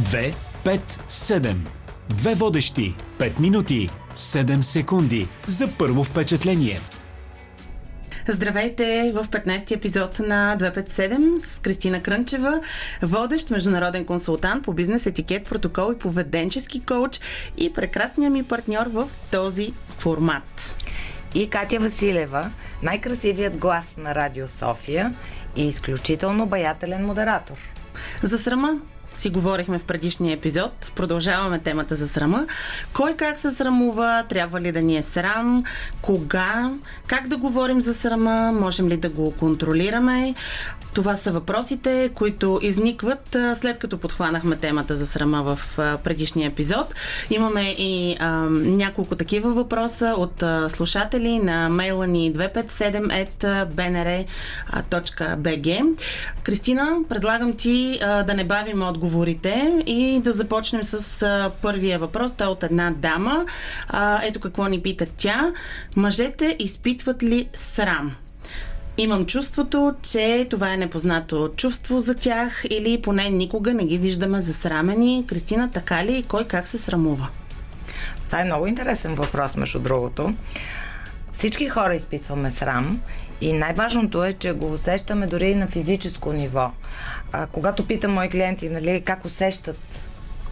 2, 5, 7. Две водещи. 5 минути. 7 секунди за първо впечатление. Здравейте в 15-ти епизод на 257 с Кристина Крънчева, водещ международен консултант по бизнес етикет, протокол и поведенчески коуч и прекрасния ми партньор в този формат. И Катя Василева, най-красивият глас на Радио София и изключително баятелен модератор. За срама си говорихме в предишния епизод. Продължаваме темата за срама. Кой как се срамува? Трябва ли да ни е срам? Кога? Как да говорим за срама? Можем ли да го контролираме? Това са въпросите, които изникват след като подхванахме темата за срама в предишния епизод. Имаме и а, няколко такива въпроса от слушатели на мейла ни 257.bnr.bg. Кристина, предлагам ти а, да не бавим отговорите и да започнем с а, първия въпрос. Той е от една дама. А, ето какво ни пита тя. Мъжете изпитват ли срам? Имам чувството, че това е непознато чувство за тях или поне никога не ги виждаме засрамени. Кристина, така ли и кой как се срамува? Това е много интересен въпрос, между другото. Всички хора изпитваме срам и най-важното е, че го усещаме дори и на физическо ниво. А, когато питам мои клиенти, нали, как усещат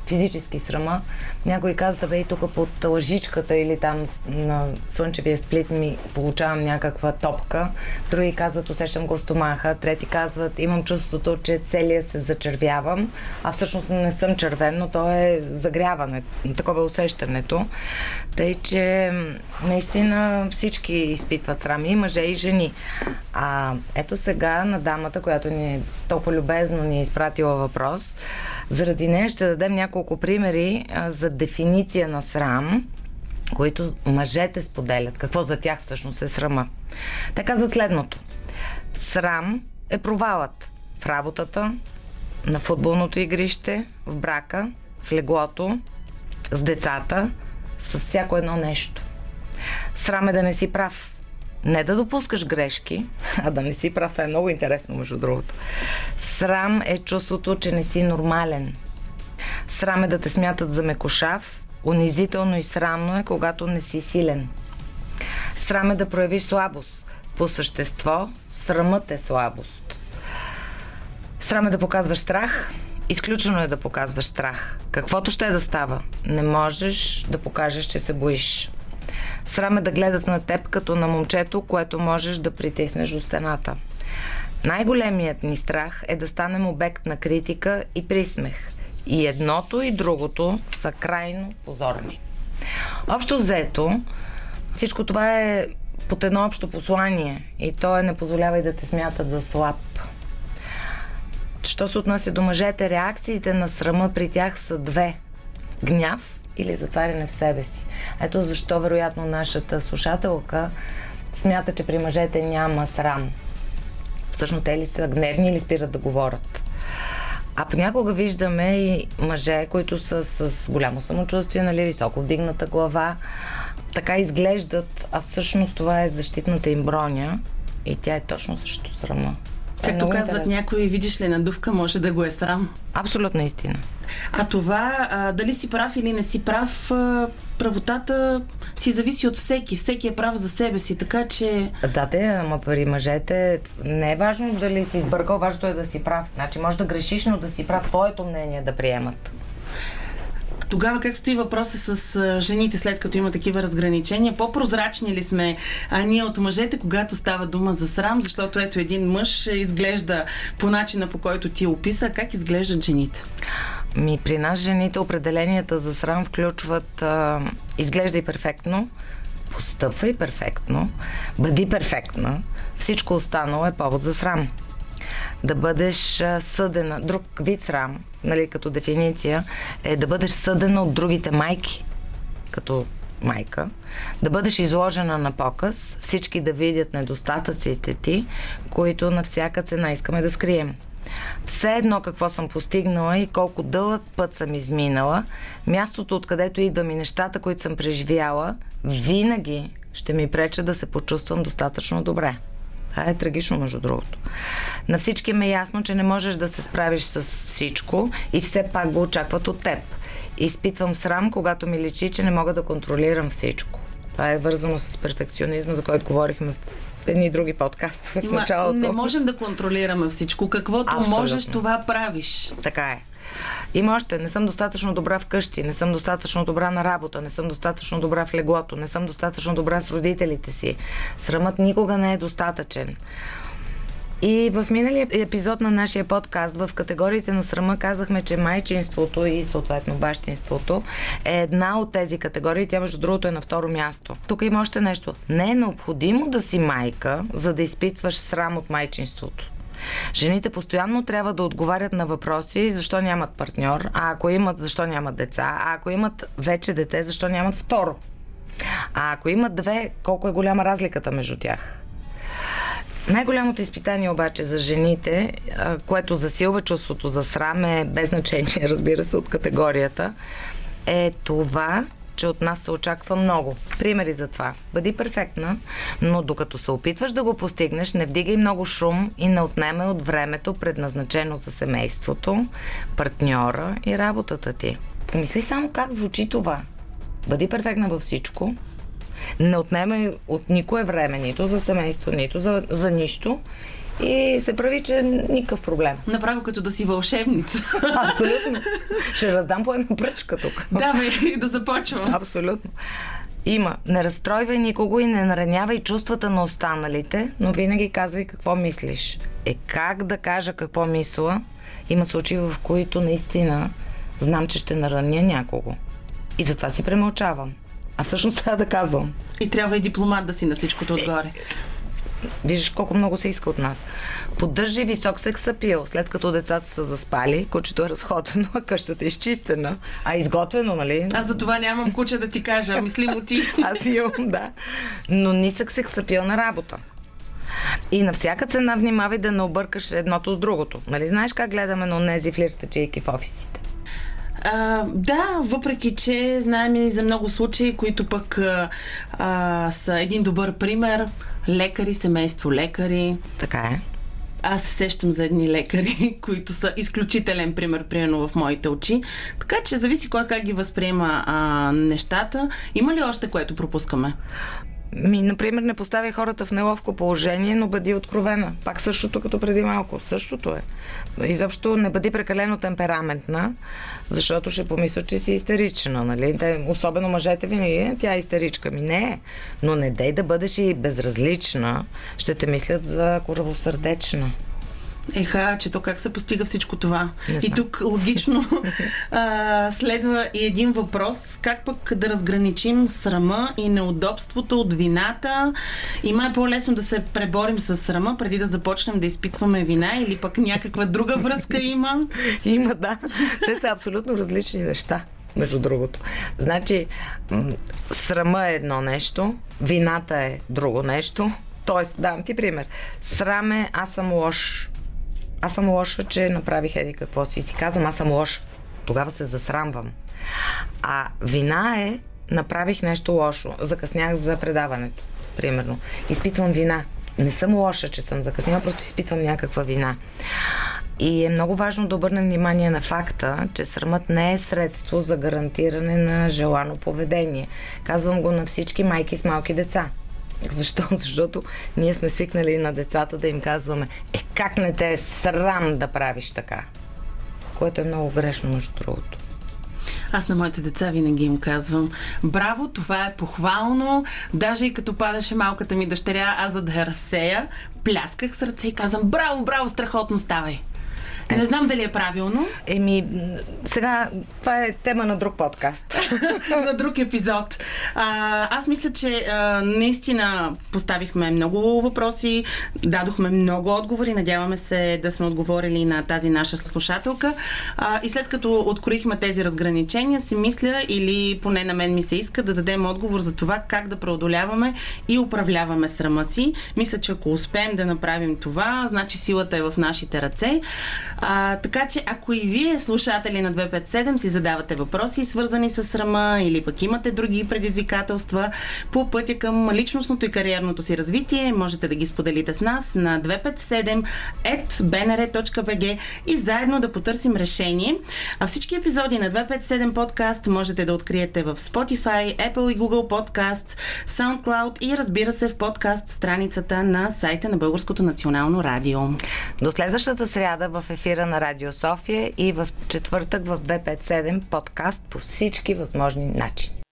физически срама. Някой казва, бе, и тук под лъжичката или там на слънчевия сплит ми получавам някаква топка. Други казват, усещам го стомаха. Трети казват, имам чувството, че целия се зачервявам, а всъщност не съм червен, но то е загряване. Такова е усещането. Тъй, че наистина всички изпитват срам, и мъже, и жени. А ето сега на дамата, която ни е толкова любезно ни е изпратила въпрос, заради нея ще дадем няколко примери а, за дефиниция на срам, които мъжете споделят. Какво за тях всъщност е срама. Те казват следното. Срам е провалът в работата, на футболното игрище, в брака, в леглото, с децата, с всяко едно нещо. Срам е да не си прав. Не да допускаш грешки, а да не си прав. Това е много интересно, между другото. Срам е чувството, че не си нормален. Срам е да те смятат за мекошав. Унизително и срамно е, когато не си силен. Срам е да проявиш слабост. По същество, срамът е слабост. Срам е да показваш страх. Изключено е да показваш страх. Каквото ще е да става, не можеш да покажеш, че се боиш. Срам е да гледат на теб като на момчето, което можеш да притиснеш до стената. Най-големият ни страх е да станем обект на критика и присмех. И едното и другото са крайно позорни. Общо взето, всичко това е под едно общо послание и то е не позволява и да те смятат за слаб. Що се отнася до мъжете, реакциите на срама при тях са две. Гняв или затваряне в себе си. Ето защо, вероятно, нашата слушателка смята, че при мъжете няма срам. Всъщност те ли са гневни или спират да говорят. А понякога виждаме и мъже, които са с голямо самочувствие, нали, високо вдигната глава, така изглеждат, а всъщност това е защитната им броня и тя е точно срещу срама. Както казват някои, видиш ли надувка, може да го е срам. Абсолютна истина. А това, а, дали си прав или не си прав, а, правотата си зависи от всеки. Всеки е прав за себе си, така че... Да, те, ама при мъжете не е важно дали си избъркал, важното е да си прав. Значи може да грешиш, но да си прав. Твоето мнение да приемат. Тогава как стои въпроса с жените, след като има такива разграничения? По-прозрачни ли сме а ние от мъжете, когато става дума за срам? Защото ето един мъж изглежда по начина, по който ти описа. Как изглеждат жените? Ми, при нас жените определенията за срам включват а, изглежда и перфектно, постъпва и перфектно, бъди перфектна. Всичко останало е повод за срам да бъдеш съдена. Друг вид срам, нали, като дефиниция, е да бъдеш съдена от другите майки, като майка, да бъдеш изложена на показ, всички да видят недостатъците ти, които на всяка цена искаме да скрием. Все едно какво съм постигнала и колко дълъг път съм изминала, мястото откъдето идвам и нещата, които съм преживяла, винаги ще ми преча да се почувствам достатъчно добре. Това е трагично, между другото. На всички ме е ясно, че не можеш да се справиш с всичко и все пак го очакват от теб. Изпитвам срам, когато ми личи, че не мога да контролирам всичко. Това е вързано с перфекционизма, за който говорихме в едни други подкастове в началото. Не можем да контролираме всичко. Каквото Абсолютно. можеш, това правиш. Така е. Има още, не съм достатъчно добра вкъщи, не съм достатъчно добра на работа, не съм достатъчно добра в леглото, не съм достатъчно добра с родителите си. Срамът никога не е достатъчен. И в миналия епизод на нашия подкаст в категориите на срама казахме, че майчинството и съответно бащинството е една от тези категории. Тя, между другото, е на второ място. Тук има още нещо. Не е необходимо да си майка, за да изпитваш срам от майчинството. Жените постоянно трябва да отговарят на въпроси, защо нямат партньор, а ако имат, защо нямат деца, а ако имат вече дете, защо нямат второ. А ако имат две, колко е голяма разликата между тях? Най-голямото изпитание обаче за жените, което засилва чувството за срам е без значение, разбира се, от категорията, е това, че от нас се очаква много. Примери за това. Бъди перфектна, но докато се опитваш да го постигнеш, не вдигай много шум и не отнеме от времето, предназначено за семейството, партньора и работата ти. Помисли само как звучи това. Бъди перфектна във всичко, не отнеме от никое време, нито за семейство, нито за, за нищо. И се прави, че никакъв проблем. Направо като да си вълшебница. Абсолютно. Ще раздам по една пръчка тук. Да, бе, да започвам. Абсолютно. Има. Не разстройвай никого и не наранявай чувствата на останалите, но винаги казвай какво мислиш. Е как да кажа какво мисля? Има случаи, в които наистина знам, че ще нараня някого. И затова си премълчавам. А всъщност трябва да казвам. И трябва и дипломат да си на всичкото отгоре. Виждаш колко много се иска от нас. Поддържи висок сексапил, след като децата са заспали, кучето е разходено, а къщата е изчистена, а изготвено, нали? Аз за това нямам куче да ти кажа, мисли му ти. Аз имам, да. Но нисък сексапил на работа. И на всяка цена внимавай да не объркаш едното с другото. Нали знаеш как гледаме на тези флиртачейки в офисите? А, да, въпреки че знаем и за много случаи, които пък а, са един добър пример. Лекари, семейство лекари. Така е. Аз се сещам за едни лекари, които са изключителен пример, примерно в моите очи. Така че зависи кой как ги възприема а, нещата. Има ли още което пропускаме? Ми, например, не поставя хората в неловко положение, но бъди откровена. Пак същото като преди малко. Същото е. Изобщо не бъди прекалено темпераментна, защото ще помисля, че си истерична. Нали? Те, особено мъжете винаги, тя е истеричка. Ми не е. Но не дей да бъдеш и безразлична. Ще те мислят за коравосърдечна. Еха, че то как се постига всичко това? И тук логично а, следва и един въпрос. Как пък да разграничим срама и неудобството от вината? Има е по-лесно да се преборим с срама, преди да започнем да изпитваме вина или пък някаква друга връзка има? Има, да. Те са абсолютно различни неща между другото. Значи, срама е едно нещо, вината е друго нещо. Тоест, давам ти пример. Срам е, аз съм лош аз съм лоша, че направих еди какво си. И си казвам, аз съм лош. Тогава се засрамвам. А вина е, направих нещо лошо. Закъснях за предаването, примерно. Изпитвам вина. Не съм лоша, че съм закъсняла, просто изпитвам някаква вина. И е много важно да обърнем внимание на факта, че срамът не е средство за гарантиране на желано поведение. Казвам го на всички майки с малки деца. Защо? Защото ние сме свикнали на децата да им казваме е как не те е срам да правиш така? Което е много грешно, между другото. Аз на моите деца винаги им казвам Браво, това е похвално. Даже и като падаше малката ми дъщеря, аз за да я разсея, плясках с ръце и казвам Браво, браво, страхотно ставай. Не знам дали е правилно. Еми, сега това е тема на друг подкаст. на друг епизод. А, аз мисля, че а, наистина поставихме много въпроси, дадохме много отговори. Надяваме се да сме отговорили на тази наша слушателка. А, и след като откроихме тези разграничения, си мисля, или поне на мен ми се иска да дадем отговор за това как да преодоляваме и управляваме срама си. Мисля, че ако успеем да направим това, значи силата е в нашите ръце. А, така че, ако и вие, слушатели на 257, си задавате въпроси, свързани с срама или пък имате други предизвикателства по пътя към личностното и кариерното си развитие, можете да ги споделите с нас на 257.bnr.bg и заедно да потърсим решение. А всички епизоди на 257 подкаст можете да откриете в Spotify, Apple и Google Podcasts, SoundCloud и разбира се в подкаст страницата на сайта на Българското национално радио. До следващата сряда в ефира на Радио София и в четвъртък в 257 подкаст по всички възможни начини.